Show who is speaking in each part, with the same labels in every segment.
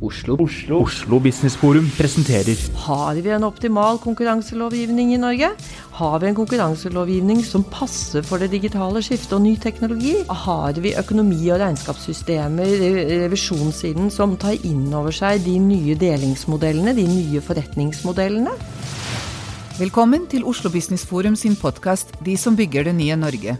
Speaker 1: Oslo. Oslo. Oslo Business Forum presenterer
Speaker 2: Har vi en optimal konkurranselovgivning i Norge? Har vi en konkurranselovgivning som passer for det digitale skiftet og ny teknologi? Har vi økonomi- og regnskapssystemer, revisjonssiden, som tar inn over seg de nye delingsmodellene, de nye forretningsmodellene?
Speaker 3: Velkommen til Oslo Business Forum sin podkast De som bygger det nye Norge.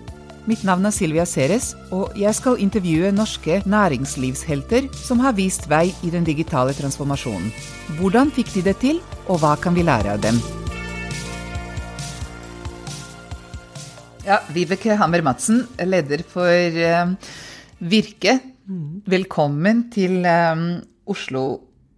Speaker 3: Mitt navn er Silvia Ceres, og jeg skal intervjue norske næringslivshelter som har vist vei i den digitale transformasjonen. Hvordan fikk de det til, og hva kan vi lære av dem? Ja, Vibeke Hammer Madsen, leder for uh, Virke. Velkommen til um, Oslo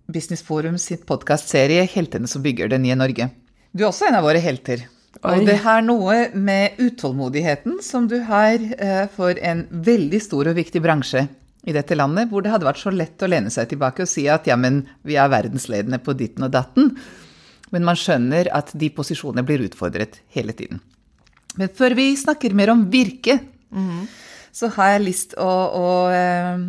Speaker 3: Business Forum sitt podkastserie 'Heltene som bygger det nye Norge'. Du er også en av våre helter. Og det har noe med utålmodigheten som du har uh, for en veldig stor og viktig bransje i dette landet, hvor det hadde vært så lett å lene seg tilbake og si at ja, men vi er verdensledende på ditten og datten. Men man skjønner at de posisjonene blir utfordret hele tiden. Men før vi snakker mer om Virke, mm. så har jeg lyst å, å uh,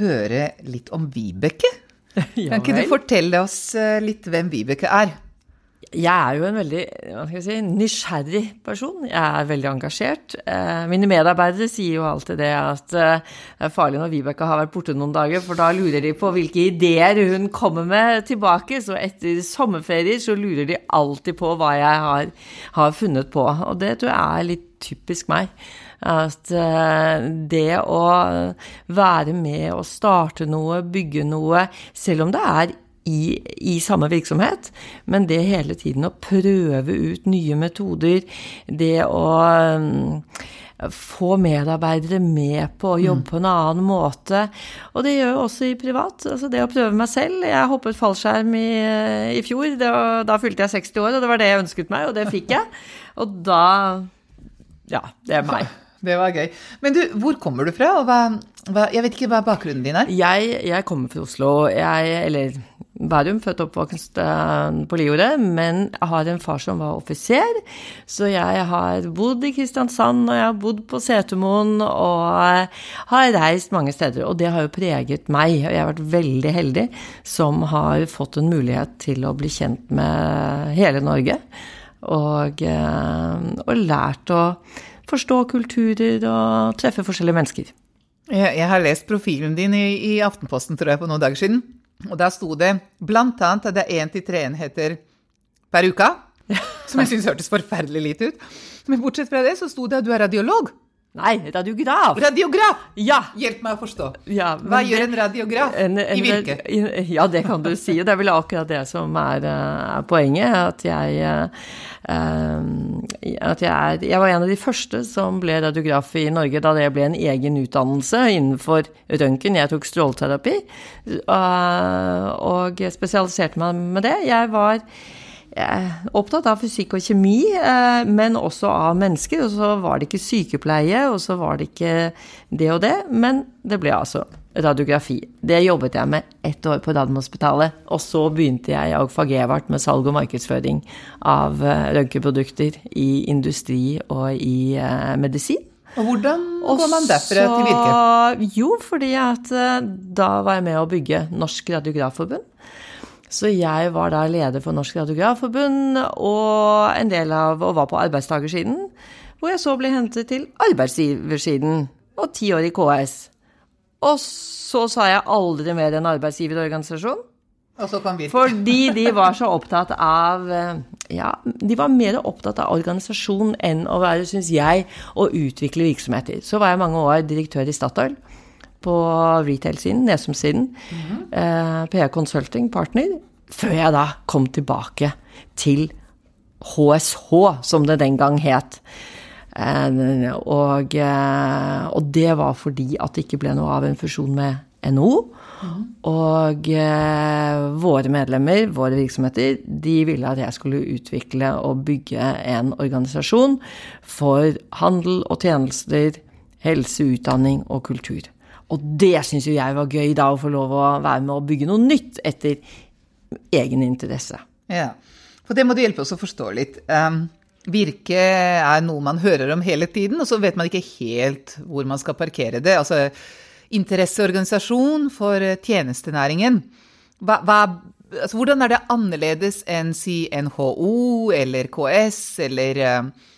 Speaker 3: høre litt om Vibeke. ja, kan ikke du fortelle oss uh, litt hvem Vibeke er?
Speaker 2: Jeg er jo en veldig si, nysgjerrig person. Jeg er veldig engasjert. Eh, mine medarbeidere sier jo alltid det at eh, det er farlig når Vibeke har vært borte noen dager, for da lurer de på hvilke ideer hun kommer med tilbake. Så etter sommerferier så lurer de alltid på hva jeg har, har funnet på. Og det tror jeg er litt typisk meg. At eh, det å være med og starte noe, bygge noe, selv om det er i, i, samme virksomhet, men det hele tiden å prøve ut nye metoder, det å um, få medarbeidere med på å jobbe mm. på en annen måte. Og det gjør jeg også i privat. Altså det å prøve meg selv. Jeg hoppet fallskjerm i, i fjor. Var, da fylte jeg 60 år, og det var det jeg ønsket meg, og det fikk jeg. Og da Ja, det er meg.
Speaker 3: Det var gøy. Men du, hvor kommer du fra? Og hva, hva, jeg vet ikke hva bakgrunnen din er?
Speaker 2: Jeg, jeg kommer fra Oslo. Jeg, eller Bærum, født og oppvokst eh, på Liordet, men jeg har en far som var offiser, så jeg har bodd i Kristiansand, og jeg har bodd på Setermoen, og har reist mange steder. Og det har jo preget meg, og jeg har vært veldig heldig som har fått en mulighet til å bli kjent med hele Norge, og, eh, og lært å forstå kulturer og treffe forskjellige mennesker.
Speaker 3: Jeg, jeg har lest profilen din i, i Aftenposten, tror jeg, for noen dager siden. Og da sto det blant annet at det er én til tre enheter per uke. Som jeg syntes hørtes forferdelig lite ut. Men bortsett fra det så sto det at du er radiolog.
Speaker 2: Nei, radiograf.
Speaker 3: Radiograf!
Speaker 2: Ja.
Speaker 3: Hjelp meg å forstå. Ja, Hva gjør en radiograf en, en, i Virke?
Speaker 2: Ja, det kan du si. Og det er vel akkurat det som er, er eh, poenget. At jeg, uh, at jeg, er, jeg var en av de første som ble radiograf i Norge da det ble en egen utdannelse innenfor røntgen. Jeg tok stråleterapi og spesialiserte meg med det. Jeg var opptatt av fysikk og kjemi, eh, men også av mennesker. Og så var det ikke sykepleie, og så var det ikke det og det. Men det ble altså radiografi. Det jobbet jeg med ett år på Radiumhospitalet. Og så begynte jeg og Fagevart med salg og markedsføring av eh, røntgenprodukter i industri og i eh, medisin.
Speaker 3: Og hvordan går man derfra til Virke?
Speaker 2: Jo, fordi at da var jeg med å bygge Norsk Radiografforbund. Så jeg var da leder for Norsk Radiografforbund og en del av og var på arbeidstakersiden. Hvor jeg så ble hentet til arbeidsgiversiden og ti år i KS. Og så sa jeg aldri mer en arbeidsgiverorganisasjon.
Speaker 3: Og så kom Virke.
Speaker 2: Fordi de var så opptatt av eh, Ja, de var mer opptatt av organisasjon enn å være, syns jeg, å utvikle virksomheter. Så var jeg mange år direktør i Statoil på retail-siden, Nesum-siden. eh, PA Consulting Partner. Før jeg da kom tilbake til HSH, som det den gang het. Eh, og, eh, og det var fordi at det ikke ble noe av en fusjon med NHO. Og eh, våre medlemmer, våre virksomheter, de ville at jeg skulle utvikle og bygge en organisasjon for handel og tjenester, helse, utdanning og kultur. Og det syns jo jeg var gøy, da, å få lov å være med å bygge noe nytt etter egen interesse.
Speaker 3: Ja, for det må du hjelpe oss å forstå litt. Um, virke er noe man hører om hele tiden, og så vet man ikke helt hvor man skal parkere det. Altså interesseorganisasjon for eh, tjenestenæringen. Hva, hva, altså, hvordan er det annerledes enn si NHO eller KS eller uh,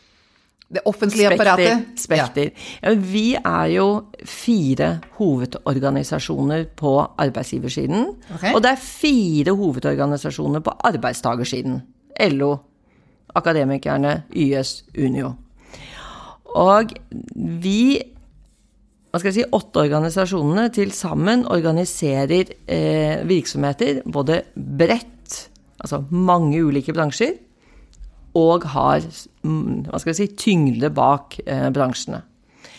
Speaker 3: det offentlige apparatet?
Speaker 2: Spekter. Ja. Ja, vi er jo fire hovedorganisasjoner på arbeidsgiversiden.
Speaker 3: Okay.
Speaker 2: Og det er fire hovedorganisasjoner på arbeidstagersiden. LO, Akademikerne, YS, Unio. Og vi hva skal jeg si, åtte organisasjonene til sammen organiserer eh, virksomheter både bredt, altså mange ulike bransjer, og har mm, hva skal jeg si, tyngde bak eh, bransjene.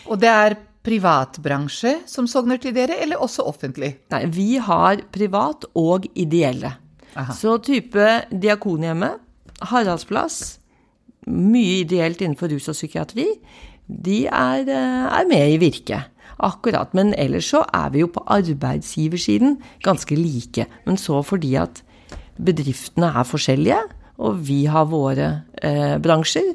Speaker 3: Og det er privatbransje som sogner til dere, eller også offentlig?
Speaker 2: Nei, vi har privat og ideelle.
Speaker 3: Aha.
Speaker 2: Så type Diakonhjemmet, Haraldsplass, mye ideelt innenfor rus og psykiatri, de er, eh, er med i Virke. Akkurat. Men ellers så er vi jo på arbeidsgiversiden ganske like. Men så fordi at bedriftene er forskjellige, og vi har våre eh, bransjer,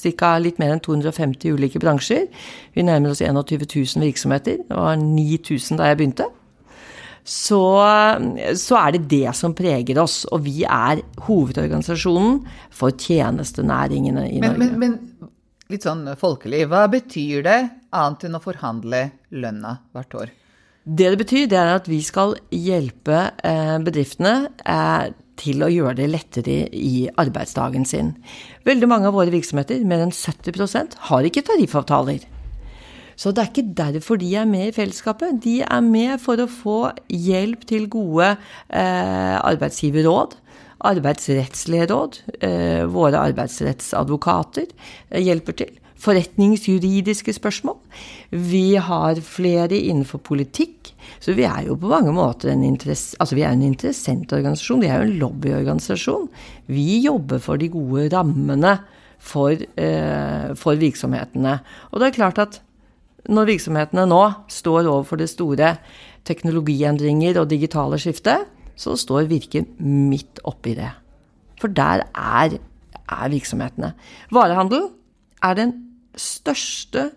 Speaker 2: ca. litt mer enn 250 ulike bransjer. Vi nærmer oss 21 000 virksomheter. Det var 9000 da jeg begynte. Så, så er det det som preger oss. Og vi er hovedorganisasjonen for tjenestenæringene i
Speaker 3: Men,
Speaker 2: Norge.
Speaker 3: men, men litt sånn folkelig, hva betyr det annet enn å forhandle lønna hvert år?
Speaker 2: Det det betyr, det er at vi skal hjelpe eh, bedriftene eh, til å gjøre det lettere i arbeidsdagen sin. Veldig mange av våre virksomheter, mer enn 70% har ikke tariffavtaler. Så det er ikke derfor de er med i fellesskapet. De er med for å få hjelp til gode eh, arbeidsgiverråd, arbeidsrettslige råd. Eh, våre arbeidsrettsadvokater eh, hjelper til. Forretningsjuridiske spørsmål. Vi har flere innenfor politikk. Så vi er jo på mange måter en, interess altså vi er en interessentorganisasjon. Vi er jo en lobbyorganisasjon. Vi jobber for de gode rammene for, eh, for virksomhetene. Og det er klart at når virksomhetene nå står overfor det store teknologiendringer og digitale skiftet, så står Virke midt oppi det. For der er, er virksomhetene. Varehandel er den største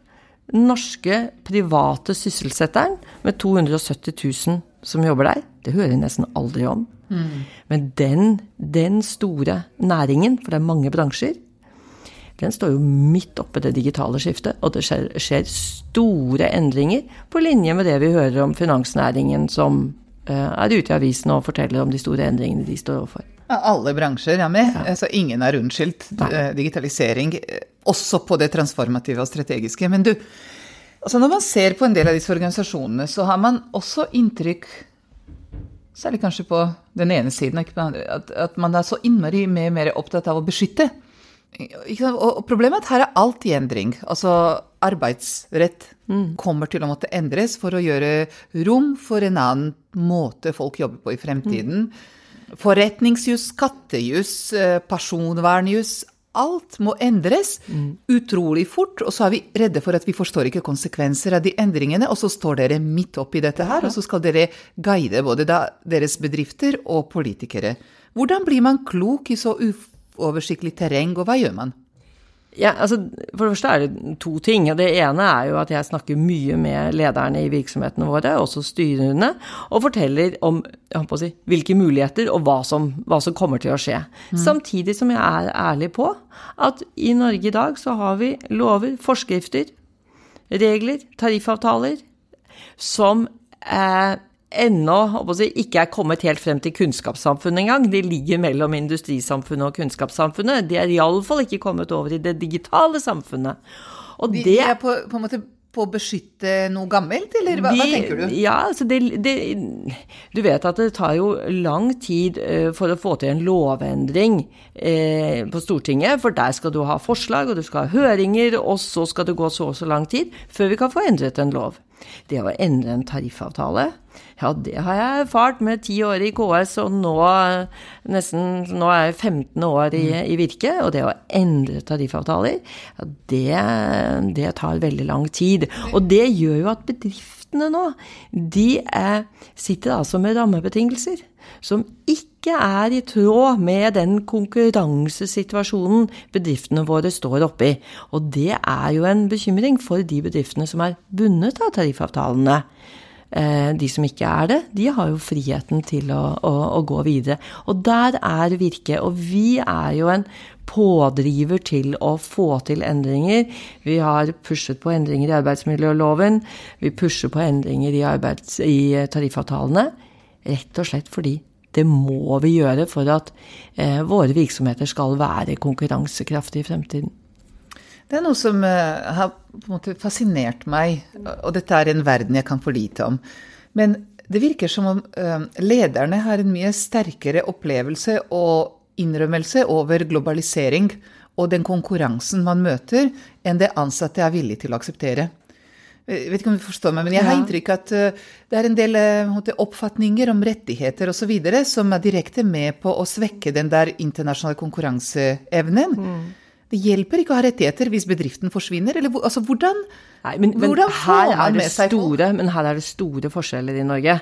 Speaker 2: norske private sysselsetteren med 270 000 som jobber der. Det hører jeg nesten aldri om. Men den, den store næringen, for det er mange bransjer, den står jo midt oppe i det digitale skiftet, og det skjer, skjer store endringer på linje med det vi hører om finansnæringen som uh, er ute i avisen og forteller om de store endringene de står overfor.
Speaker 3: Ja, alle bransjer er med, altså ingen er unnskyldt. Eh, Digitalisering, eh, også på det transformative og strategiske. Men du, altså når man ser på en del av disse organisasjonene, så har man også inntrykk, særlig kanskje på den ene siden, at, at man er så innmari mer, mer opptatt av å beskytte. Og problemet er at her er alt i endring. Altså arbeidsrett kommer til å måtte endres for å gjøre rom for en annen måte folk jobber på i fremtiden. Forretningsjus, skattejus, eh, personvernjus. Alt må endres utrolig fort, og så er vi redde for at vi forstår ikke konsekvenser av de endringene, og så står dere midt oppi dette her, og så skal dere guide både deres bedrifter og politikere. Hvordan blir man klok i så uoversiktlig terreng, og hva gjør man?
Speaker 2: Ja, altså, For det første er det to ting. og Det ene er jo at jeg snakker mye med lederne i virksomhetene våre, også styrene, og forteller om si, hvilke muligheter og hva som, hva som kommer til å skje. Samtidig som jeg er ærlig på at i Norge i dag så har vi lover, forskrifter, regler, tariffavtaler som eh, ennå si, ikke er kommet helt frem til kunnskapssamfunnet engang. De ligger mellom industrisamfunnet og kunnskapssamfunnet. De er iallfall ikke kommet over i det digitale samfunnet.
Speaker 3: Og de, det, de er på, på en måte på å beskytte noe gammelt, eller hva, de, hva tenker du?
Speaker 2: Ja, altså det, det, Du vet at det tar jo lang tid uh, for å få til en lovendring uh, på Stortinget, for der skal du ha forslag, og du skal ha høringer, og så skal det gå så og så lang tid før vi kan få endret en lov. Det å endre en tariffavtale, ja, det har jeg erfart med ti år i KS, og nå nesten Nå er jeg 15 år i, i Virke, og det å endre tariffavtaler, ja, det, det tar veldig lang tid. Og det gjør jo at bedriftene nå, de er, sitter altså med rammebetingelser som ikke er i tråd med den konkurransesituasjonen bedriftene våre står oppe i. Og det er jo en bekymring for de bedriftene som er bundet av tariffavtalene. Eh, de som ikke er det, de har jo friheten til å, å, å gå videre. Og der er Virke. Og vi er jo en pådriver til å få til endringer. Vi har pushet på endringer i arbeidsmiljøloven. Vi pusher på endringer i, arbeids, i tariffavtalene. Rett og slett fordi det må vi gjøre for at eh, våre virksomheter skal være konkurransekraftige i fremtiden.
Speaker 3: Det er noe som uh, har på en måte fascinert meg, og dette er en verden jeg kan for lite om. Men det virker som om uh, lederne har en mye sterkere opplevelse og innrømmelse over globalisering og den konkurransen man møter, enn det ansatte er villige til å akseptere. Jeg vet ikke om du forstår meg, men jeg har inntrykk av at det er en del oppfatninger om rettigheter osv. som er direkte med på å svekke den der internasjonale konkurranseevnen. Mm. Det hjelper ikke å ha rettigheter hvis bedriften forsvinner. Eller altså, hvordan,
Speaker 2: Nei, men, men man med seg store, Men her er det store forskjeller i Norge.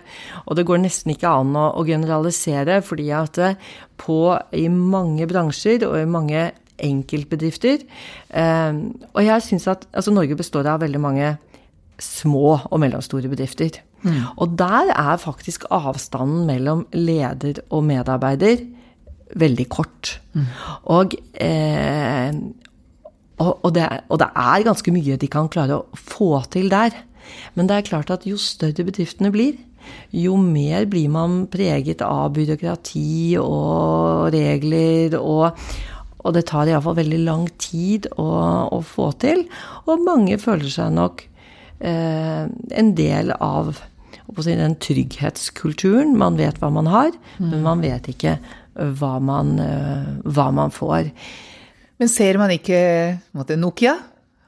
Speaker 2: Og det går nesten ikke an å, å generalisere, fordi at eh, på, i mange bransjer og i mange enkeltbedrifter eh, Og jeg syns at altså, Norge består av veldig mange små og mellomstore bedrifter. Mm. Og der er faktisk avstanden mellom leder og medarbeider veldig kort. Mm. Og, eh, og, og, det, og, det, er ganske mye de kan klare å få til der. Men det er klart at jo større bedriftene blir, jo mer blir man preget av byråkrati og regler og og det tar iallfall veldig lang tid å, å, få til. Og mange føler seg nok eh, en del av den trygghetskulturen. Man vet hva man har, mm. men man vet ikke hva man, eh, hva man, får.
Speaker 3: Men ser man ikke måtte, Nokia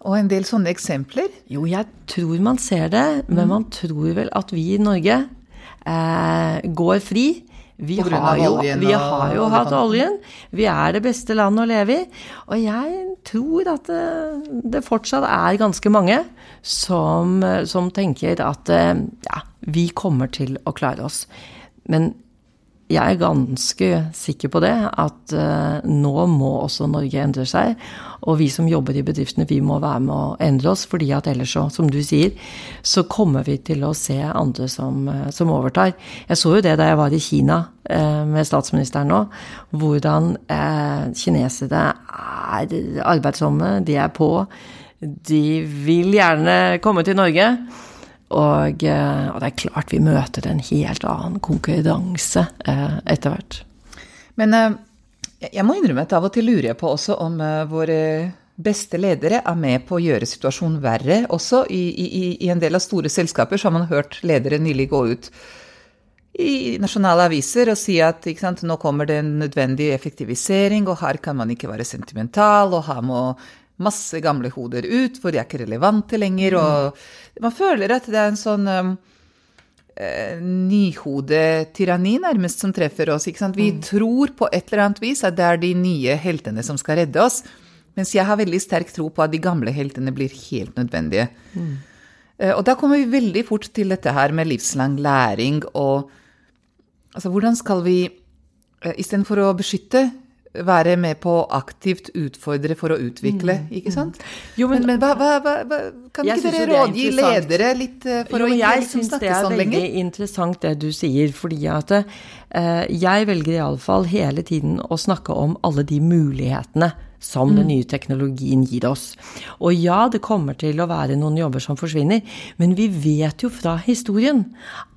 Speaker 3: og en del sånne eksempler?
Speaker 2: Jo, jeg tror man ser det, men mm. man tror vel at vi i Norge eh, går fri. Vi har, jo, vi har jo hatt oljen. Vi er det beste landet å leve i. Og jeg tror at det, eh, det fortsatt er ganske mange som, som tenker at eh, ja, vi kommer til å klare oss. Men jeg er ganske sikker på det, at uh, nå må også Norge endre seg. Og vi som jobber i bedriftene, vi må være med å endre oss. fordi at ellers så, som du sier, så kommer vi til å se andre som, uh, som overtar. Jeg så jo det da jeg var i Kina uh, med statsministeren nå, hvordan kinesere er arbeidsomme, de er på. De vil gjerne komme til Norge. Og, eh, og, det er klart vi møter en helt annen konkurranse eh, etter hvert.
Speaker 3: Men eh, jeg må innrømme at av og til lurer jeg på også om våre beste ledere er med på å gjøre situasjonen verre. Også i, i, i en del av store selskaper så har man hørt ledere nylig gå ut i nasjonale aviser og si at sant, nå kommer det en nødvendig effektivisering, og her kan man ikke være sentimental, og her må masse gamle hoder ut, for de er ikke relevante lenger. Og man føler at det er en sånn um, eh, nyhodetyranni nærmest som treffer oss. ikke sant? Vi mm. tror på et eller annet vis at det er de nye heltene som skal redde oss. Mens jeg har veldig sterk tro på at de gamle heltene blir helt nødvendige. Mm. Eh, og da kommer vi veldig fort til dette her med livslang læring og Altså, hvordan skal vi eh, istedenfor å beskytte være med på å aktivt utfordre for å utvikle, mm. ikke sant? Jo, men, men, men hva, hva, hva, kan ikke dere rådgi ledere litt eh, for jo, å ikke liksom snakke sånn lenger? Jeg syns det er
Speaker 2: veldig interessant det du sier, fordi at uh, jeg velger iallfall hele tiden å snakke om alle de mulighetene som den nye teknologien gir oss. Og ja, det kommer til å være noen jobber som forsvinner, men vi vet jo fra historien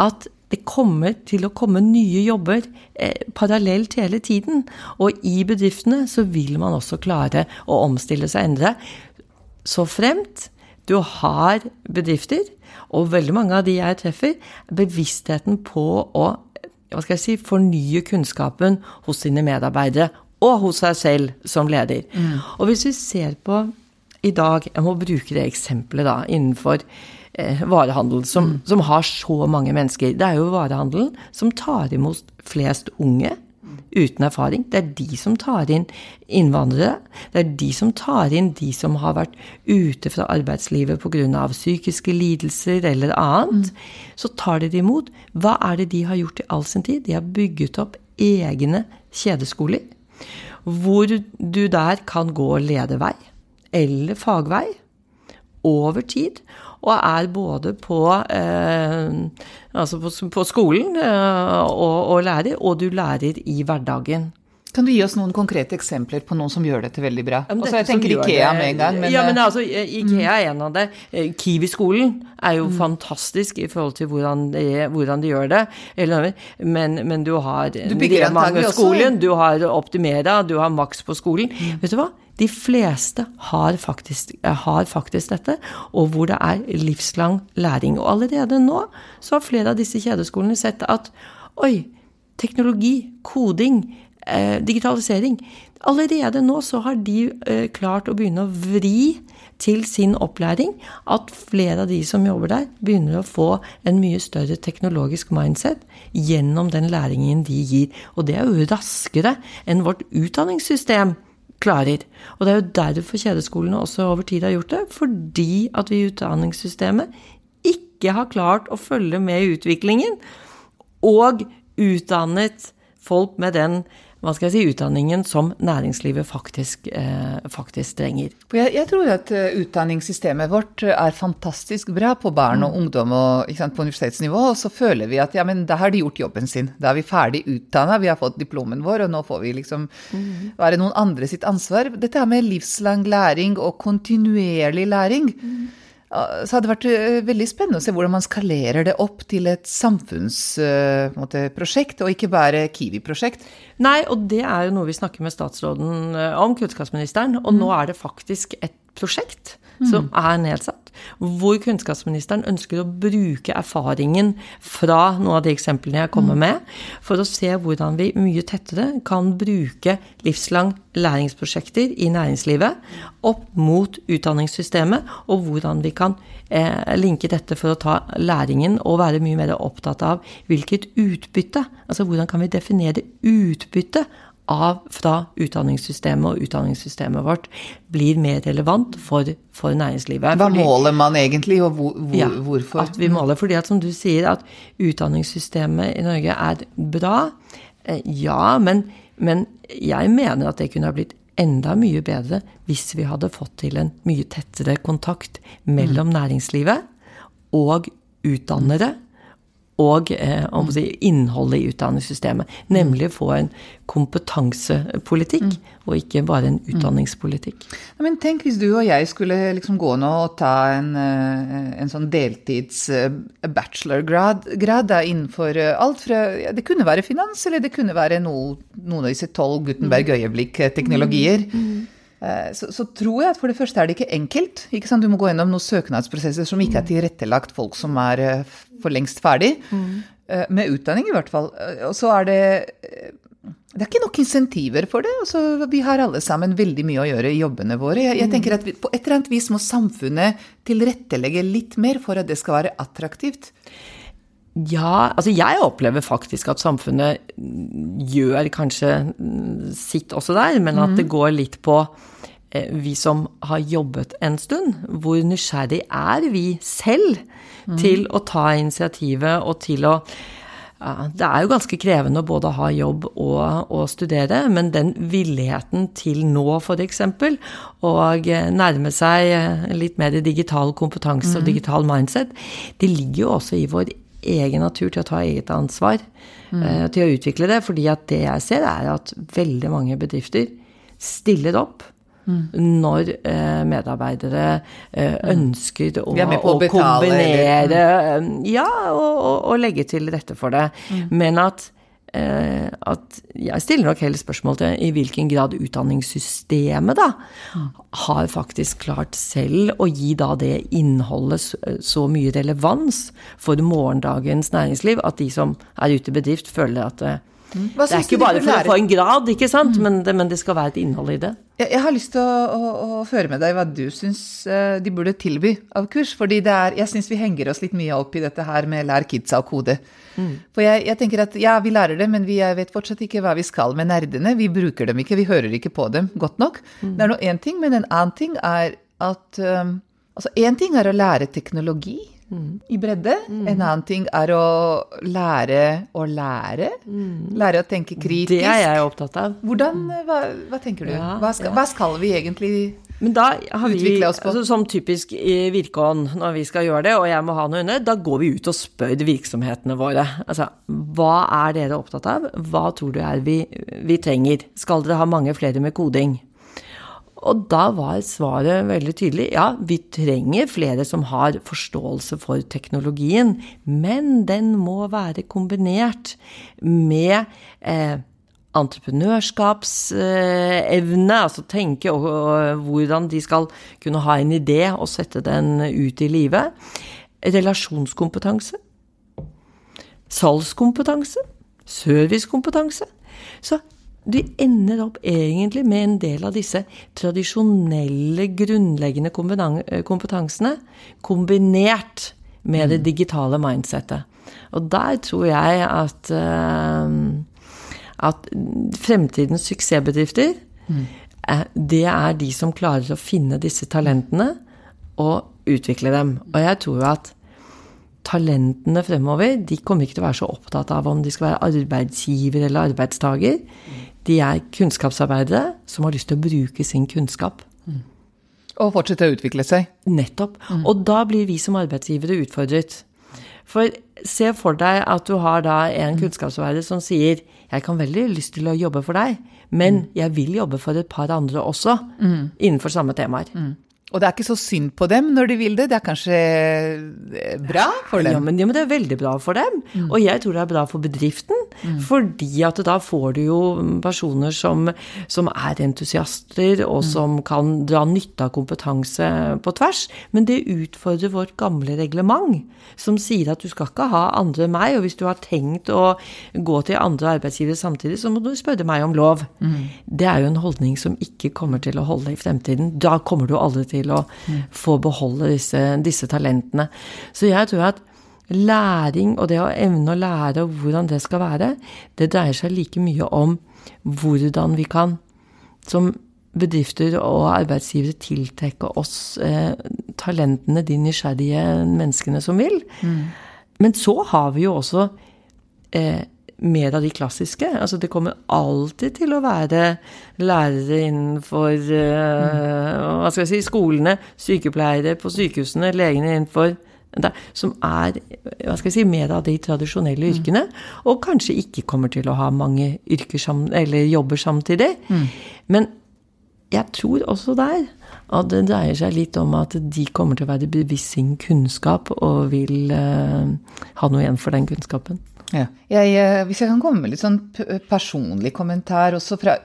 Speaker 2: at det kommer til å komme nye jobber eh, parallelt hele tiden. Og i bedriftene så vil man også klare å omstille seg og endre. Så fremt du har bedrifter, og veldig mange av de jeg treffer, bevisstheten på å hva skal jeg si, fornye kunnskapen hos sine medarbeidere og hos seg selv som leder. Mm. Og hvis vi ser på i dag, jeg må bruke det eksempelet da, innenfor eh, varehandel, som, mm. som, har så mange mennesker. Det er jo varehandelen som tar imot flest unge uten erfaring. Det er de som tar inn innvandrere. Det er de som tar inn de som har vært ute fra arbeidslivet pga. psykiske lidelser eller annet. Mm. Så tar de det imot. Hva er det de har gjort i all sin tid? De har bygget opp egne kjedeskoler. Hvor du der kan gå ledevei eller fagvei over tid og er både på, eh, altså på, på skolen eh, og, og, lærer, og du lærer i hverdagen.
Speaker 3: Kan du gi oss noen konkrete eksempler på noen som gjør dette veldig bra? Altså, jeg tenker Ikea med en gang.
Speaker 2: Men, ja, men altså, Ikea er en av det. Eh, Kiwi-skolen er jo mm. fantastisk i forhold til hvordan de, hvordan de gjør det. Men, men, du har
Speaker 3: du Rema-skolen,
Speaker 2: du har Optimera, du har Max på skolen. Mm. Vet du hva? De fleste har faktisk, har faktisk, dette, og hvor det er livslang læring. Og allerede nå så har flere av disse kjedeskolene sett at oi, teknologi, koding, eh, digitalisering Allerede nå så har de eh, klart å begynne å vri til sin opplæring at flere av de som jobber der, begynner å få en mye større teknologisk mindset gjennom den læringen de gir. Og det er jo raskere enn vårt utdanningssystem klarer. Og det er jo derfor kjedeskolene også over tid har gjort det. Fordi at vi i utdanningssystemet ikke har klart å følge med i utviklingen. Og utdannet folk med den hva skal jeg si, utdanningen som næringslivet faktisk, eh, faktisk trenger.
Speaker 3: Jeg, jeg, tror at eh, utdanningssystemet vårt er fantastisk bra på barn og mm. ungdom og sant, på universitetsnivå. Og så føler vi at ja, men da har de gjort jobben sin. Da er vi ferdig utdanna, vi har fått diplomen vår, og nå får vi liksom mm. være noen andre sitt ansvar. Dette her med livslang læring og kontinuerlig læring. Mm så hadde det vært eh, veldig spennende å se hvordan man skalerer det opp til et samfunnsprosjekt, og ikke bare Kiwi-prosjekt.
Speaker 2: Nei, og det er jo noe vi snakker med statsråden eh, om, kunnskapsministeren. Og mm. nå er det faktisk et prosjekt mm. som er nedsatt hvor kunnskapsministeren ønsker å bruke erfaringen fra noen av de eksemplene jeg kommer mm. med, for å se hvordan vi mye tettere kan bruke livslang læringsprosjekter i næringslivet opp mot utdanningssystemet, og hvordan vi kan eh, linke dette for å ta læringen og være mye mer opptatt av hvilket utbytte, altså hvordan kan vi definere utbytte av fra utdanningssystemet og utdanningssystemet vårt blir mer relevant for, for næringslivet.
Speaker 3: Hva fordi, måler man egentlig, og hvor, hvor, ja, hvorfor?
Speaker 2: At vi måler fordi at som du sier, at utdanningssystemet i Norge er bra. Eh, ja, men, men jeg mener at det kunne ha blitt enda mye bedre hvis vi hadde fått til en mye tettere kontakt mellom mm. næringslivet og utdannere og eh, si, innholdet i utdanningssystemet. Nemlig få en kompetansepolitikk, mm. og ikke bare en utdanningspolitikk.
Speaker 3: Ja, men tenk hvis du og jeg skulle liksom gå nå og ta en, eh, en sånn deltids eh, bachelorgrad innenfor eh, alt fra ja, Det kunne være finans, eller det kunne være no, noen av disse tolv Gutenberg-øyeblikk-teknologier. Mm. Mm. Så, så, tror jeg at for det første er det ikke enkelt. Ikke sant? Du må gå gjennom noen søknadsprosesser som ikke er tilrettelagt folk som er for lengst ferdig. Mm. Med utdanning, i hvert fall. Og så er det det er ikke nok insentiver for det. Altså, vi har alle sammen veldig mye å gjøre i jobbene våre. Jeg, jeg tenker at vi, På et eller annet vis må samfunnet tilrettelegge litt mer for at det skal være attraktivt.
Speaker 2: Ja, altså jeg opplever faktisk at samfunnet gjør kanskje sitt også der, men at det mm. går litt på eh, vi som har jobbet en stund. Hvor nysgjerrig er vi selv mm. til å ta initiativet og til å ja, det er jo ganske krevende å både ha jobb og, og studere, men den villigheten til nå f.eks. å nærme seg litt mer digital kompetanse mm. og digital mindset, det ligger jo også i vår egen natur til å ta eget ansvar mm. uh, til å utvikle det. fordi at det jeg ser, er at veldig mange bedrifter stiller opp når eh, medarbeidere eh, ønsker å,
Speaker 3: å
Speaker 2: kombinere eh, Ja, og, og, og legge til rette for det. Men at eh, at jeg stiller nok heller spørsmål til i hvilken grad utdanningssystemet da har faktisk klart selv å gi da det innholdet så, så mye relevans for morgendagens næringsliv at de som er ute i bedrift, føler at det,
Speaker 3: Hva
Speaker 2: det er ikke bare for å få en grad, ikke sant, men, det, men det skal være et innhold i det.
Speaker 3: Jeg, jeg har lyst til å, å, å høre med deg hva du syns eh, de burde tilby av kurs. fordi det er, jeg syns vi henger oss litt mye opp i dette her med lær kidsa å kode. For jeg, jeg tenker at ja, vi lærer det, men vi vet fortsatt ikke hva vi skal med nerdene. Vi bruker dem ikke, vi hører ikke på dem godt nok. Det er nå én ting, men en annen ting er at um, Altså én ting er å lære teknologi i bredde. En annen ting er å lære å lære. Lære å tenke kritisk.
Speaker 2: Det er jeg opptatt av.
Speaker 3: Hvordan, hva, hva tenker du?
Speaker 2: Ja,
Speaker 3: hva, skal,
Speaker 2: ja.
Speaker 3: hva skal vi egentlig
Speaker 2: Men da har vi,
Speaker 3: Utvikle oss på.
Speaker 2: altså, som typisk i Virkeånd, når vi skal gjøre det, og jeg må ha noe under, da går vi ut og spør virksomhetene våre. Altså, hva er dere opptatt av? Hva tror du er vi, vi trenger? Skal dere ha mange flere med koding? Og da var svaret veldig tydelig. Ja, vi trenger flere som har forståelse for teknologien, men den må være kombinert med eh, entreprenørskapsevne, altså tenke og hvordan de skal kunne ha en idé og sette den ut i livet. Relasjonskompetanse. Salgskompetanse. Servicekompetanse. Så de ender opp egentlig med en del av disse tradisjonelle, grunnleggende kompetansene kombinert med det digitale mindsettet. Og der tror jeg at eh, at fremtidens suksessbedrifter, eh, det er de som klarer å finne disse talentene og utvikle dem. Og jeg tror at talentene fremover, de kommer ikke til å være så opptatt av om de skal være arbeidsgiver eller arbeidstaker. De er kunnskapsarbeidere som har lyst til å bruke sin kunnskap.
Speaker 3: Og fortsette å utvikle seg.
Speaker 2: Nettopp. Og da blir vi som arbeidsgivere utfordret. For se for deg at du har da en kunnskapsarbeider som sier jeg kan veldig lyst til å jobbe for deg, men jeg vil jobbe for et par andre også innenfor samme temaer.
Speaker 3: Og det er ikke så synd på dem når de vil det, det er kanskje eh, bra for
Speaker 2: Ja
Speaker 3: dem.
Speaker 2: men, ja, men det er veldig bra for dem. Og jeg tror det er bra for bedriften. Fordi at da får du jo personer som, som er entusiaster, og som kan dra nytte av kompetanse på tvers. Men det utfordrer vårt gamle reglement, som sier at du skal ikke ha andre enn meg. Og hvis du har tenkt å gå til andre arbeidsgivere samtidig, så må du spørre meg om lov. Det er jo en holdning som ikke kommer til å holde i fremtiden. Da kommer du aldri til å få beholde disse, disse talentene. Så jeg tror at læring og det å evne å lære og hvordan det skal være, det dreier seg like mye om hvordan vi kan som bedrifter og arbeidsgivere tiltrekke oss eh, talentene, de nysgjerrige menneskene som vil. Men så har vi jo også eh, mer av de klassiske. Altså det kommer alltid til å være lærere innenfor uh, hva skal jeg si, skolene, sykepleiere på sykehusene, legene innenfor der, som er hva skal jeg si, mer av de tradisjonelle yrkene, og kanskje ikke kommer til å ha mange yrker sam, eller jobber samtidig. Men jeg tror også der at det dreier seg litt om at de kommer til å være bevisst sin kunnskap og vil uh, ha noe igjen for den kunnskapen.
Speaker 3: Ja. Jeg, eh, hvis jeg kan komme med litt sånn personlig kommentar også fra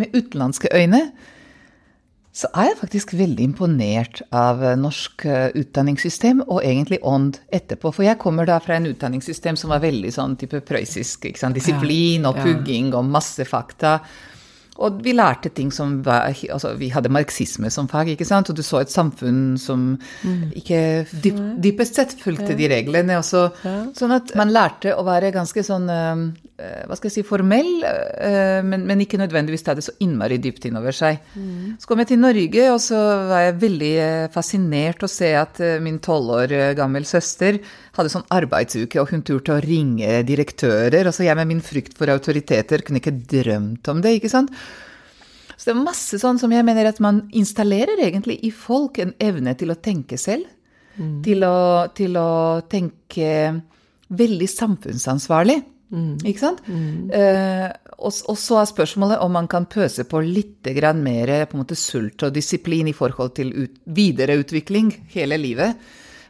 Speaker 3: med utenlandske øyne, så er jeg faktisk veldig imponert av eh, norsk eh, utdanningssystem, og egentlig ånd etterpå. For jeg kommer da fra en utdanningssystem som var veldig sånn type prøyssisk. Disiplin og pugging og masse fakta. Og vi lærte ting som var Altså, vi hadde marxisme som fag, ikke sant? Og du så et samfunn som ikke dyp, dypest sett fulgte de reglene. Også. Sånn at man lærte å være ganske sånn eh, Hva skal jeg si formell, eh, men, men ikke nødvendigvis ta det så innmari dypt innover seg. Så kom jeg til Norge, og så var jeg veldig eh, fascinert å se at eh, min tolv år eh, gammel søster hadde sånn arbeidsuke, og hun turte å ringe direktører. Altså jeg med min frykt for autoriteter kunne ikke drømt om det, ikke sant? Så det er masse sånn som jeg mener at man installerer egentlig i folk en evne til å tenke selv. Til, å, til å tenke veldig samfunnsansvarlig. Ikke sant? Eh, og, og, så er spørsmålet om man kan pøse på litt mer på måte sult og disiplin i forhold til ut, videreutvikling hele livet.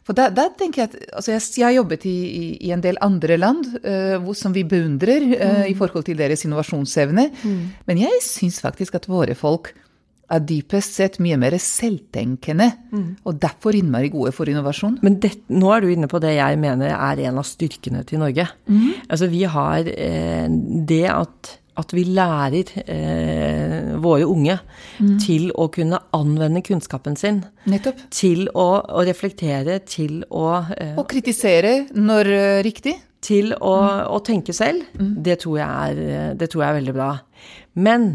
Speaker 3: For da, der tenker Jeg at, altså jeg, jeg har jobbet i, i, i, en del andre land uh, hvor, som vi beundrer uh, mm. i forhold til deres innovasjonsevne. Mm. Men jeg syns faktisk at våre folk er dypest sett mye mer selvtenkende, mm. og derfor innmari gode for innovasjon.
Speaker 2: Men det, nå er du inne på det jeg mener er en av styrkene til Norge. Mm. Altså vi har eh, det at at vi lærer eh, våre unge mm. til å kunne anvende kunnskapen sin.
Speaker 3: Nettopp.
Speaker 2: Til å, å reflektere, til å
Speaker 3: eh, Og kritisere når uh, riktig.
Speaker 2: Til å, mm. å tenke selv. Mm. Det, tror er, det, tror jeg er, veldig bra. Men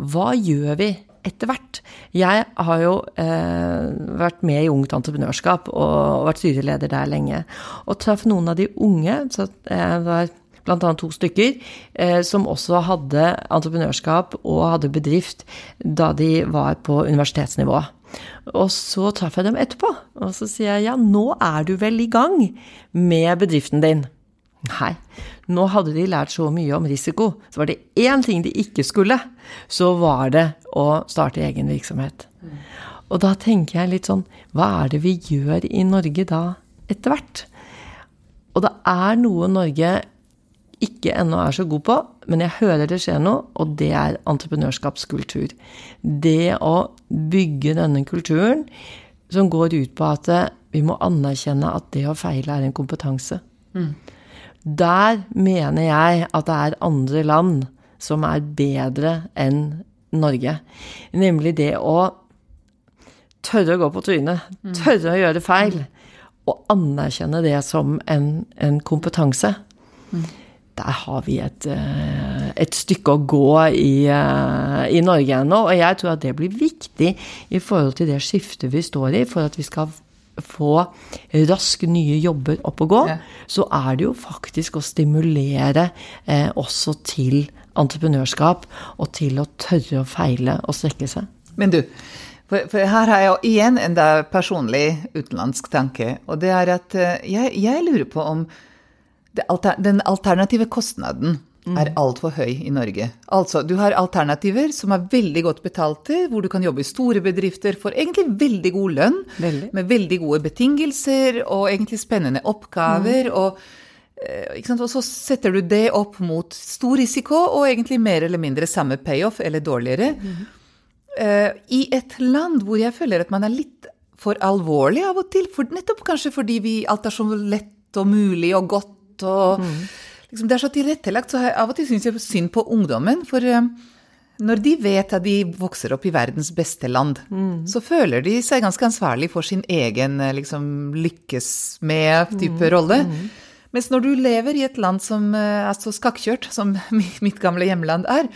Speaker 2: hva gjør vi etter hvert? Jeg har jo eh, vært med i Ungt Entreprenørskap og, og vært styreleder der lenge. Og traff noen av de unge. så jeg var bl.a. to stykker, eh, som også hadde entreprenørskap og hadde bedrift da de var på universitetsnivå. Og så traff jeg dem etterpå, og så sier jeg ja, nå er du vel i gang med bedriften din. Nei, nå hadde de lært så mye om risiko, så var det én ting de ikke skulle, så var det å starte egen virksomhet. Og da tenker jeg litt sånn, hva er det vi gjør i Norge da, etter hvert? Og det er noe Norge ikke ennå er så god på, men jeg hører det skjer noe, og det er entreprenørskapskultur. Det å bygge denne kulturen som går ut på at vi må anerkjenne at det å feile er en kompetanse. Mm. Der mener jeg at det er andre land som er bedre enn Norge. Nemlig det å tørre å gå på trynet, mm. tørre å gjøre feil, og anerkjenne det som en, en kompetanse. Mm der har vi et, eh, et, stykke å gå i, eh, i Norge ennå. Og jeg tror at det blir viktig i forhold til det skiftet vi står i, for at vi skal få raske nye jobber opp og gå, ja. så er det jo faktisk å stimulere eh, også til entreprenørskap, og til å tørre å feile og strekke seg.
Speaker 3: Men du, for, for her har jeg igjen en personlig utenlandsk tanke, og det er at eh, jeg, jeg lurer på om alter, den alternative kostnaden mm. er altfor høy i Norge. Altså, du har alternativer som er veldig godt betalte, hvor du kan jobbe i store bedrifter for egentlig veldig god lønn, veldig. med veldig gode betingelser og egentlig spennende oppgaver. Mm. og eh, og så setter du det opp mot stor risiko og egentlig mer eller mindre samme payoff, eller dårligere. Mm. Uh, I et land hvor jeg føler at man er litt for alvorlig av og til, for nettopp kanskje fordi vi alt er så lett og mulig og godt og mm. liksom, Det er så tilrettelagt, så av og til syns jeg synd på ungdommen. For um, når de vet at de vokser opp i verdens beste land, mm. så føler de seg ganske ansvarlig for sin egen eh, liksom, lykkes med-type mm. rolle. Mm. Mens når du lever i et land som uh, er så skakkjørt, som mitt gamle hjemland er,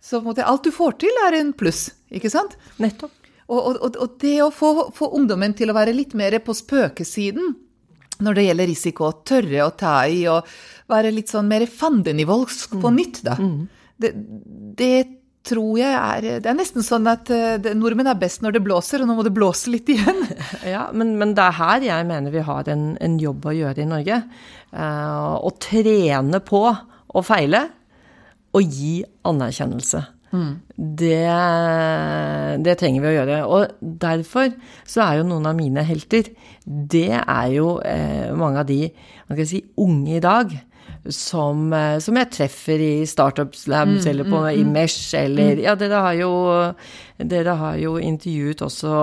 Speaker 3: så måtte, alt du får til, er en pluss, ikke sant?
Speaker 2: Nettopp.
Speaker 3: Og, og, og det å få, få, ungdommen til å være litt mer på spøkesiden, når det gjelder risiko, å tørre å ta i og være litt sånn mer fandenivoldsk på mm. nytt, da. Mm. Det, det, tror jeg er Det er nesten sånn at det, nordmenn er best når det blåser, og nå må det blåse litt igjen.
Speaker 2: ja, men, men, det er her jeg mener vi har en, en jobb å gjøre i Norge. Uh, å trene på å feile og gi anerkjennelse. Mm. Det, det, trenger vi å gjøre. Og derfor så er jo noen av mine helter Det er jo eh, mange av de man kan si, unge i dag som, eh, som jeg treffer i Startups Labs mm, eller på, mm, i mm. Mesh eller mm. Ja, dere har jo dere har jo intervjuet også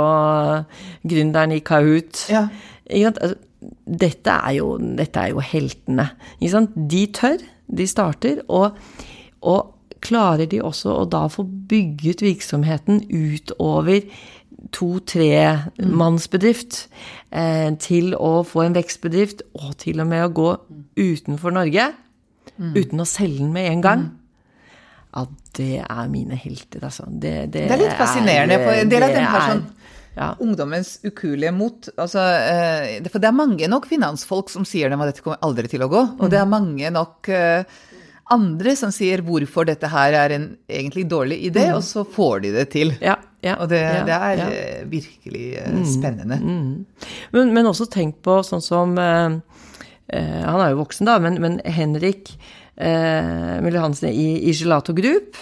Speaker 2: gründeren i Kahoot. Ja. Altså, dette, er jo, dette er jo heltene. De tør, de starter, og, og klarer de også å da få bygget virksomheten utover to-tre-mannsbedrift eh, til å få en vekstbedrift, og til og med å gå utenfor Norge mm. uten å selge den med en gang. Mm. Ja, det er mine helter, altså. Det,
Speaker 3: det, det er litt fascinerende, er, for en del av dem har sånn ja. ungdommens ukuelige mot. Altså, eh, for det er mange nok finansfolk som sier dem at dette kommer aldri til å gå. Og det er mange nok eh, andre som sier hvorfor dette her er en egentlig dårlig idé, mm. og så får de det til. Ja, ja, og det, ja, det er eh, virkelig eh, mm. spennende.
Speaker 2: Mm. Men, men, også tenk på sånn som eh, eh, Han er jo voksen, da, men, men Henrik eh, Müller Hansen i, i Gelato Group,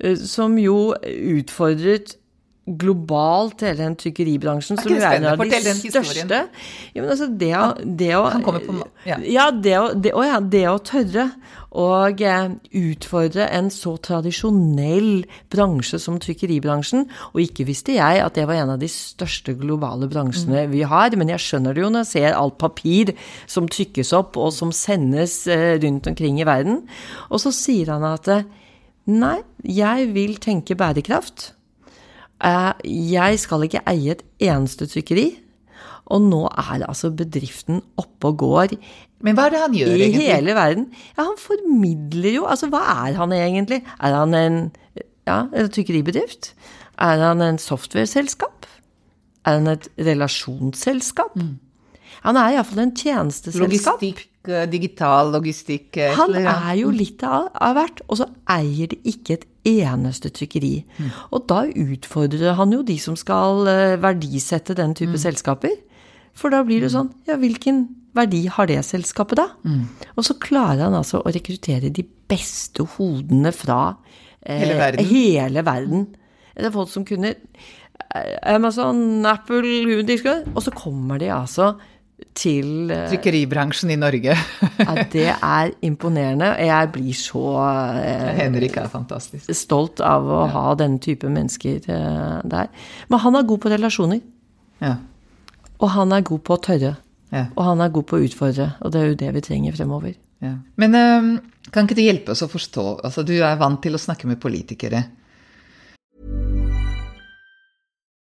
Speaker 2: eh, som jo utfordret globalt hele den trykkeribransjen, som er en av de største ja, men altså det å, det å
Speaker 3: på
Speaker 2: Ja, ja det, å, det, å, ja, det å tørre å eh, utfordre en så tradisjonell bransje som trykkeribransjen. Og ikke visste jeg at det var en av de største globale bransjene vi har, men jeg skjønner det jo når jeg ser alt papir som trykkes opp, og som sendes eh, rundt omkring i verden. Og så sier han at eh, nei, jeg vil tenke bærekraft. Eh, jeg skal ikke eie et eneste trykkeri. Og nå er altså bedriften oppe og går
Speaker 3: Men hva er det han gjør,
Speaker 2: i
Speaker 3: egentlig?
Speaker 2: hele verden. Ja, han formidler jo Altså, hva er han egentlig? Er han en ja, en trykkeribedrift? Er han en softwareselskap? Er han et relasjonsselskap? Han er iallfall en tjenesteselskap.
Speaker 3: Logistikk, eh, digital logistikk eh,
Speaker 2: Han er jo litt av, av hvert, og så eier de ikke et eneste trykkeri. Og da utfordrer han jo de som skal eh, verdisette den type selskaper. For da blir det sånn, ja, hvilken verdi har det selskapet da? Og så klarer han altså å rekruttere de beste hodene fra eh,
Speaker 3: Hele verden.
Speaker 2: hele verden. Det er folk som kunne eh, Amazon, Apple, Google og så kommer de altså til eh,
Speaker 3: Trykkeribransjen i Norge.
Speaker 2: ja, det er imponerende. Jeg blir så eh,
Speaker 3: Henrik er fantastisk.
Speaker 2: stolt av å ha denne type mennesker eh, der. Men han er god på relasjoner.
Speaker 3: Ja.
Speaker 2: Og han er god på å tørre.
Speaker 3: Ja.
Speaker 2: Og han er god på å utfordre. Og det er jo det vi trenger fremover.
Speaker 3: Ja. Men eh, kan ikke du hjelpe oss å forstå altså Du er vant til å snakke med politikere.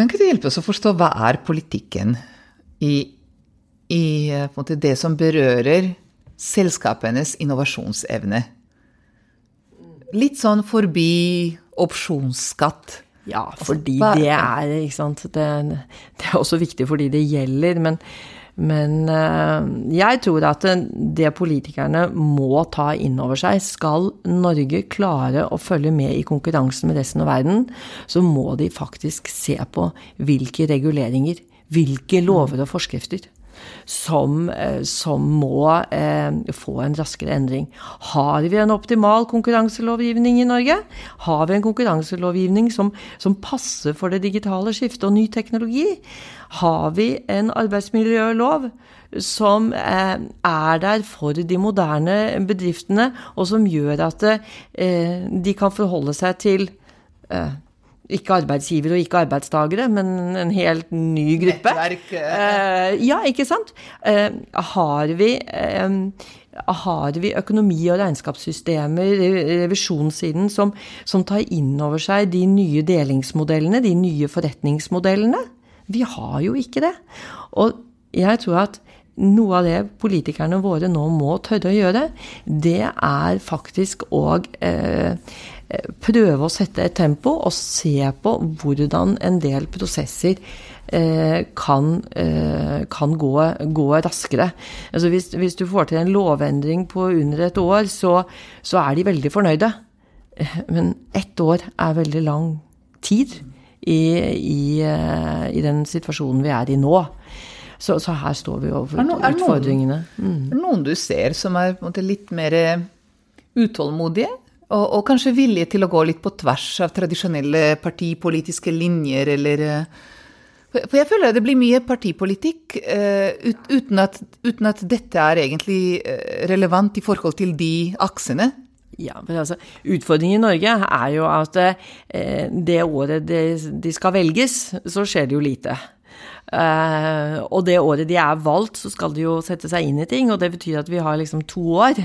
Speaker 3: Kan ikke du hjelpe oss å forstå hva er politikken i, i eh, måte, det som berører selskapenes innovasjonsevne? Litt sånn forbi opsjonsskatt.
Speaker 2: Ja, fordi det er ikke sant, det, det er også viktig fordi det gjelder. Men, men eh, jeg tror at det, politikerne må ta inn over seg, skal Norge klare å følge med i konkurransen med resten av verden, så må de faktisk se på hvilke reguleringer, hvilke lover og forskrifter som, eh, som må eh, få en raskere endring. Har vi en optimal konkurranselovgivning i Norge? Har vi en konkurranselovgivning som, som passer for det digitale skiftet og ny teknologi? Har vi en arbeidsmiljølov som eh, er der for de moderne bedriftene, og som gjør at eh, de kan forholde seg til ikke arbeidsgivere og ikke arbeidstagere, men en helt ny gruppe.
Speaker 3: Nettverk,
Speaker 2: Eh, ja, ikke sant? Eh, har vi eh, har vi økonomi- og regnskapssystemer, revisjonssiden, som, som tar inn over seg de nye delingsmodellene, de nye forretningsmodellene? Vi har jo ikke det. Og jeg tror at noe av det politikerne våre nå må tørre å gjøre, det er faktisk å eh, prøve å sette et tempo og se på hvordan en del prosesser eh, kan, eh, kan gå, gå raskere. Altså hvis, hvis du får til en lovendring på under et år, så, så er de veldig fornøyde. Eh, Men ett år er veldig lang tid i, i, i den situasjonen vi er i nå. Så, så her står vi overfor
Speaker 3: Er no- er
Speaker 2: utfordringene. Mm.
Speaker 3: Er det Noen du ser som er måte litt mer utålmodige? Og, og kanskje vilje til å gå litt på tvers av tradisjonelle partipolitiske linjer, eller eh, For jeg føler det blir mye partipolitikk eh, ut, uten, at, uten at dette er egentlig eh, relevant i forhold til de aksene.
Speaker 2: Ja, men altså, Utfordringen i Norge er jo at det året de, skal velges, så skjer det jo lite. Eh, og det året de er valgt, så skal de jo sette seg inn i ting, og det betyr at vi har liksom to år.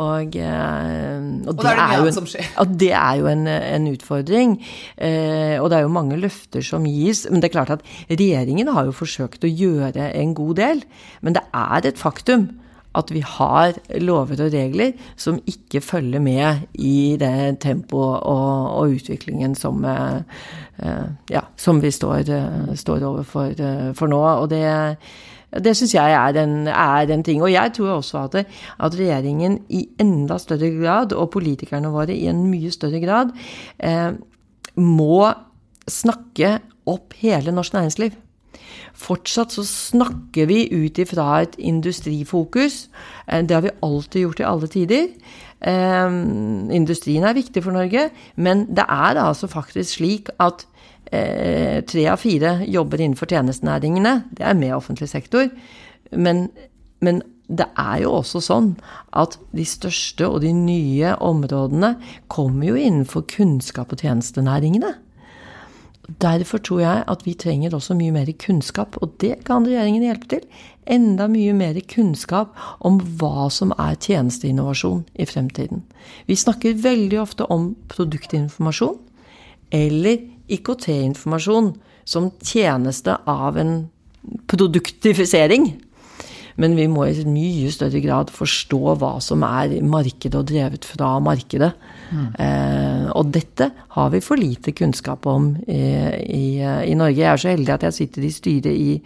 Speaker 2: Og, eh, og,
Speaker 3: Og det, er det er
Speaker 2: en- og det er jo en, en utfordring. Eh, og det er jo mange løfter som gis. Men det er klart at regjeringen har jo forsøkt å gjøre en god del. Men det er et faktum at vi har lover og regler som ikke følger med i det tempoet og, og utviklingen som, eh, eh, ja, som vi står, eh, står overfor for nå. Og det, det syns jeg er en, er en ting. Og jeg tror også at, at regjeringen i enda større grad, og politikerne våre i en mye større grad, eh, må snakke opp hele norsk næringsliv. Fortsatt så snakker vi ut ifra et industrifokus. Eh, Det har vi alltid gjort i alle tider. Eh, industrien er viktig for Norge, men det er altså faktisk slik at eh, tre av fire jobber innenfor tjenestenæringene. Det er med offentlig sektor. Men, men det er jo også sånn at de største og de nye områdene kommer jo innenfor kunnskap- og tjenestenæringene. Derfor tror jeg at vi trenger også mye mer kunnskap, og det kan regjeringen hjelpe til. Enda mye mer kunnskap om hva som er tjenesteinnovasjon i fremtiden. Vi snakker veldig ofte om produktinformasjon eller IKT-informasjon som tjeneste av en produktifisering. Men vi må i mye større grad forstå hva som er markedet og drevet fra markedet. Eh, og dette har vi for lite kunnskap om i, i, i Norge. Jeg er så heldig at jeg sitter i styret i,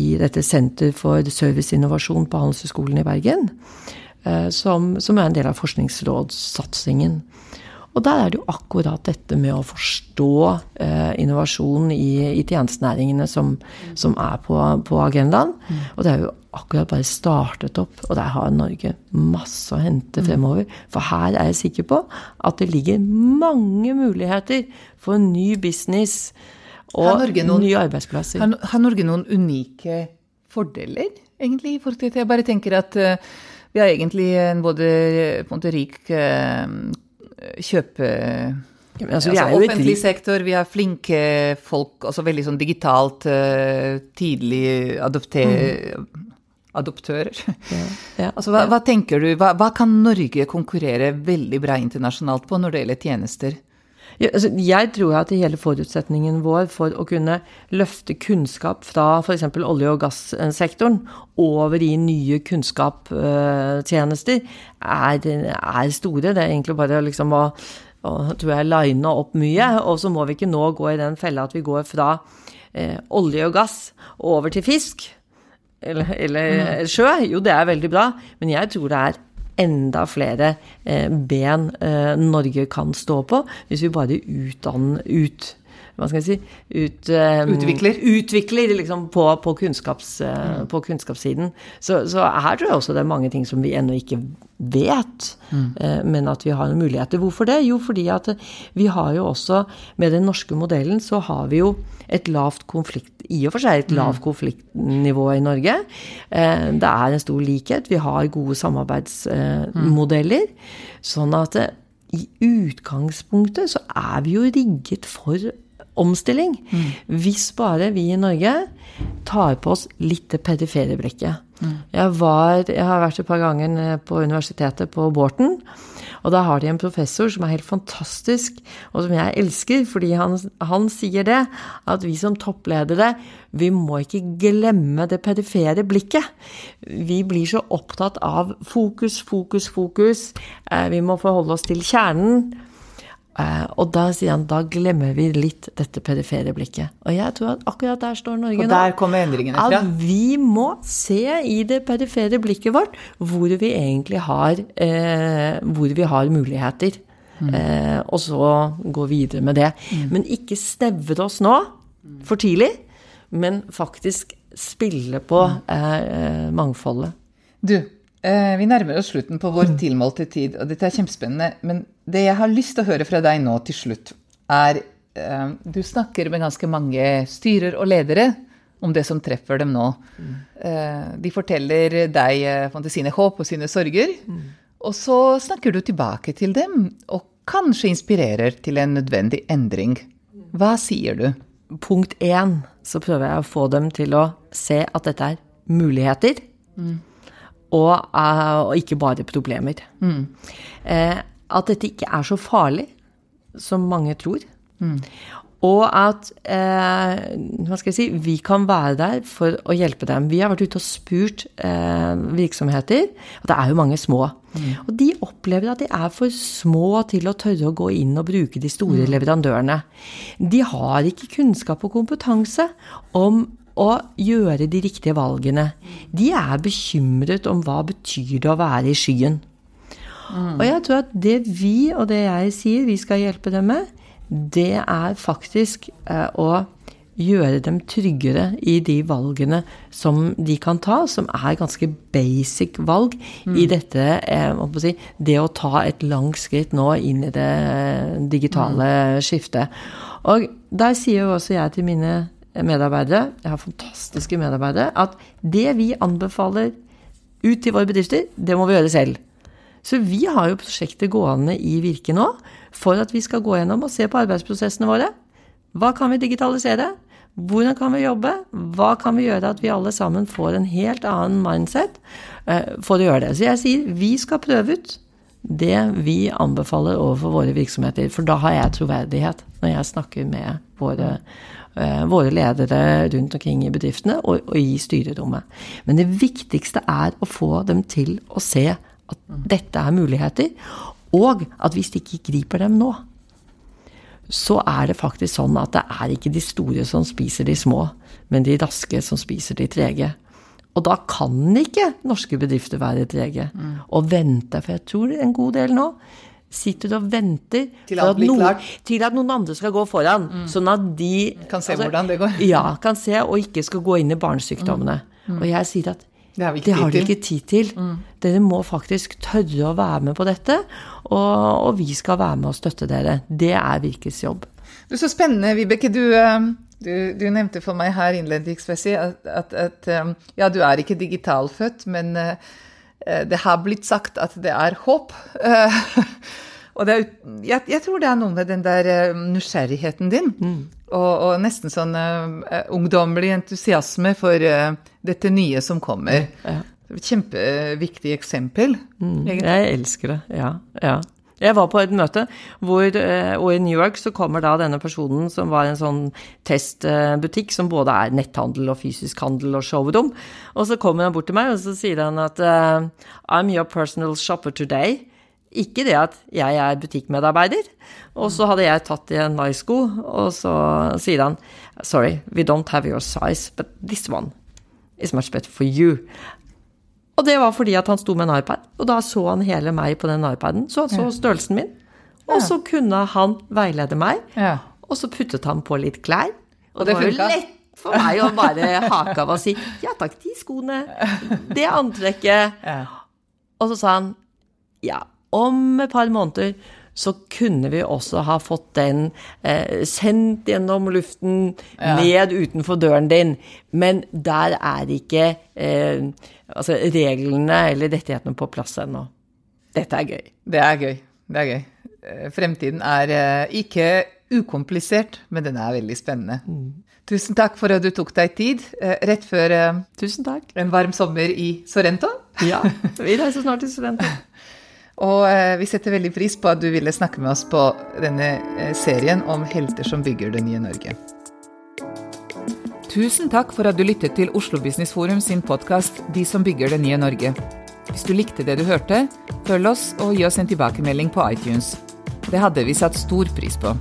Speaker 2: i dette Senter for serviceinnovasjon på Handelshøyskolen i Bergen. Eh, som, som er en del av Forskningsrådssatsingen. Og der er det jo akkurat dette med å forstå eh, innovasjon i, i tjenestenæringene som, som er på, på agendaen. Og det er jo akkurat bare startet opp, og der har Norge masse å hente fremover. For her er jeg sikker på at det ligger mange muligheter for ny business og
Speaker 3: noen-
Speaker 2: nye arbeidsplasser.
Speaker 3: Har, har Norge noen unike fordeler, egentlig? dette? Jeg bare tenker at uh, vi har egentlig en både på en måte rik uh, kjøpe...
Speaker 2: men altså, vi er jo
Speaker 3: offentlig sektor, vi har flinke folk, også veldig sånn digitalt, eh, tidlig adopter, adoptører.
Speaker 2: Ja,
Speaker 3: Altså, hva, hva tenker du, hva, hva kan Norge konkurrere veldig bra internasjonalt på når det gjelder tjenester?
Speaker 2: Altså, jeg tror at hele forutsetningen vår for å kunne løfte kunnskap fra f.eks. olje- og gassektoren over i nye kunnskapstjenester, er, er store. Det er egentlig bare liksom å, å tror jeg, line opp mye. Og så må vi ikke nå gå i den fella at vi går fra eh, olje og gass over til fisk. Eller, eller sjø. Jo, det er veldig bra, men jeg tror det er enda flere eh, ben eh, Norge kan stå på, hvis vi bare utdanner ut hva skal jeg si ut, um,
Speaker 3: Utvikler.
Speaker 2: Utvikler liksom på, på, kunnskaps, eh, på kunnskapssiden. Så, så her tror jeg også det er mange ting som vi ennå ikke vet, eh, men at vi har muligheter. Hvorfor det? Jo, fordi at vi har jo også, med den norske modellen, så har vi jo et lavt konflikt i og for seg et lavt konfliktnivå i Norge. Uh, Det er en stor likhet. Vi har gode samarbeidsmodeller. Sånn at i utgangspunktet så er vi jo rigget for omstilling. Hvis bare vi i Norge tar på oss litt det perifere blikket. Jeg, var, jeg har vært et par ganger på universitetet på Borten. Og da har de en professor som er helt fantastisk, og som jeg elsker, fordi han, han sier det, at vi som toppledere, vi må ikke glemme det perifere blikket. Vi blir så opptatt av fokus, fokus, fokus. Eh, Vi må forholde oss til kjernen. Eh, Og da sier han da glemmer vi litt dette perifere blikket. Og jeg tror at akkurat der står Norge nå.
Speaker 3: Og der kommer endringene fra.
Speaker 2: At vi må se i det perifere blikket vårt hvor vi egentlig har, eh, hvor vi har muligheter. Eh, og så gå videre med det. Men ikke snevre oss nå for tidlig, men faktisk spille på eh, eh, mangfoldet.
Speaker 3: Du, vi nærmer oss slutten på vår tilmålte tid, og dette er kjempespennende. Men det jeg har lyst til å høre fra deg nå til slutt, er eh, Du snakker med ganske mange styrer og ledere om det som treffer dem nå. Eh, de forteller deg eh, sine håp og sine sorger. Og så snakker du tilbake til dem, og kanskje inspirerer til en nødvendig endring. Hva sier du?
Speaker 2: Punkt én så prøver jeg å få dem til å se at dette er muligheter, og, eh, og ikke bare problemer. Eh, at dette ikke er så farlig som mange tror. Og at eh, hva skal jeg si, vi kan være der for å hjelpe dem. Vi har vært ute og spurt eh, virksomheter, og det er jo mange små. Og de opplever at de er for små til å tørre å gå inn og bruke de store leverandørene. De har ikke kunnskap og kompetanse om å gjøre de riktige valgene. De er bekymret om hva betyr det å være i skyen. Og jeg tror at det vi og det jeg sier vi skal hjelpe dem med, det er faktisk eh, å gjøre dem tryggere i de valgene som de kan ta, som er ganske basic valg i dette eh, si, Det å ta et langt skritt nå inn i det digitale skiftet. Og der sier jo også jeg til mine medarbeidere, jeg har fantastiske medarbeidere, at det vi anbefaler ut til våre bedrifter, det må vi gjøre selv. Så vi har jo prosjektet gående i Virke nå for at vi skal gå gjennom og se på arbeidsprosessene våre. Hva kan vi digitalisere? Hvordan kan vi jobbe? Hva kan vi gjøre at vi alle sammen får en helt annen mindset eh, for å gjøre det? Så jeg sier vi skal prøve ut det vi anbefaler overfor våre virksomheter. For da har jeg troverdighet når jeg snakker med våre, eh, våre ledere rundt omkring i bedriftene og, og i styrerommet. Men det viktigste er å få dem til å se at dette er muligheter, og at hvis de ikke griper dem nå, så er det faktisk sånn at det er ikke de store som spiser de små, men de raske som spiser de trege. Og da kan ikke norske bedrifter være trege og vente, for jeg tror en god del nå sitter og venter
Speaker 3: Til at,
Speaker 2: noen, til at noen andre skal gå foran. Sånn at de
Speaker 3: Kan se hvordan det går.
Speaker 2: Ja, kan se, og ikke skal gå inn i barnesykdommene. Og jeg sier at
Speaker 3: Det har
Speaker 2: det har
Speaker 3: tid
Speaker 2: dere ikke tid til. Dere må faktisk tørre å være med på dette, og, og vi skal være med og støtte dere. Det er Virkes jobb.
Speaker 3: Du, Så spennende, Vibeke. Du, eh, du, du nevnte for meg her innledningsmessig at, at, at eh, ja, du er ikke digitalfødt, men eh, det har blitt sagt at det er håp. Eh, Og det er, jeg, jeg tror det er noe med den der eh, nysgjerrigheten din, og, og nesten sånn uh, ungdommelig entusiasme for uh, dette nye som kommer.
Speaker 2: Ja.
Speaker 3: Kjempeviktig eksempel. Mm.
Speaker 2: Jeg elsker det. Ja. ja. Jeg var på et møte, hvor, eh, og i New York så kommer da denne personen som var en sånn testbutikk som både er netthandel og fysisk handel og showroom. Og så kommer han bort til meg, og så sier han at eh, I'm your personal shopper today. Ikke det at jeg er butikkmedarbeider. Og så hadde jeg tatt i en Nice-sko, og så sier han Sorry, we don't have your size, but this one is much better for you. Og det var fordi at han sto med en iPad, og da så han hele meg på den iPaden. Så han så størrelsen min, og så kunne han veilede meg, og så puttet han på litt klær. Og,
Speaker 3: Og
Speaker 2: det,
Speaker 3: det
Speaker 2: var jo lett for meg å bare hake av og si ja takk, de skoene, det antrekket. Og så sa han ja, om et par måneder så kunne vi også ha fått den eh, sendt gjennom luften ned utenfor døren din, men der er ikke eh, altså reglene eller rettighetene på plass ennå. Dette er gøy.
Speaker 3: Det er gøy. Det er gøy. Eh, Fremtiden er eh, ikke ukomplisert, men den er veldig spennende. Tusen takk for at du tok deg tid eh, rett før
Speaker 2: Tusen takk.
Speaker 3: en varm sommer i Sorrento.
Speaker 2: Ja, vi reiser snart til Sorrento.
Speaker 3: Og vi setter veldig pris på at du ville snakke med oss på denne serien om helter som bygger det nye Norge. Tusen takk for at du lyttet til Oslo Business Forum sin podkast De som bygger det nye Norge. Hvis du likte det du hørte, følg oss og gi oss en tilbakemelding på iTunes. Det hadde vi satt stor pris på.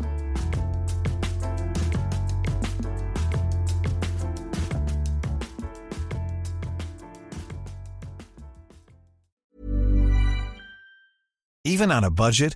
Speaker 4: Even on a budget.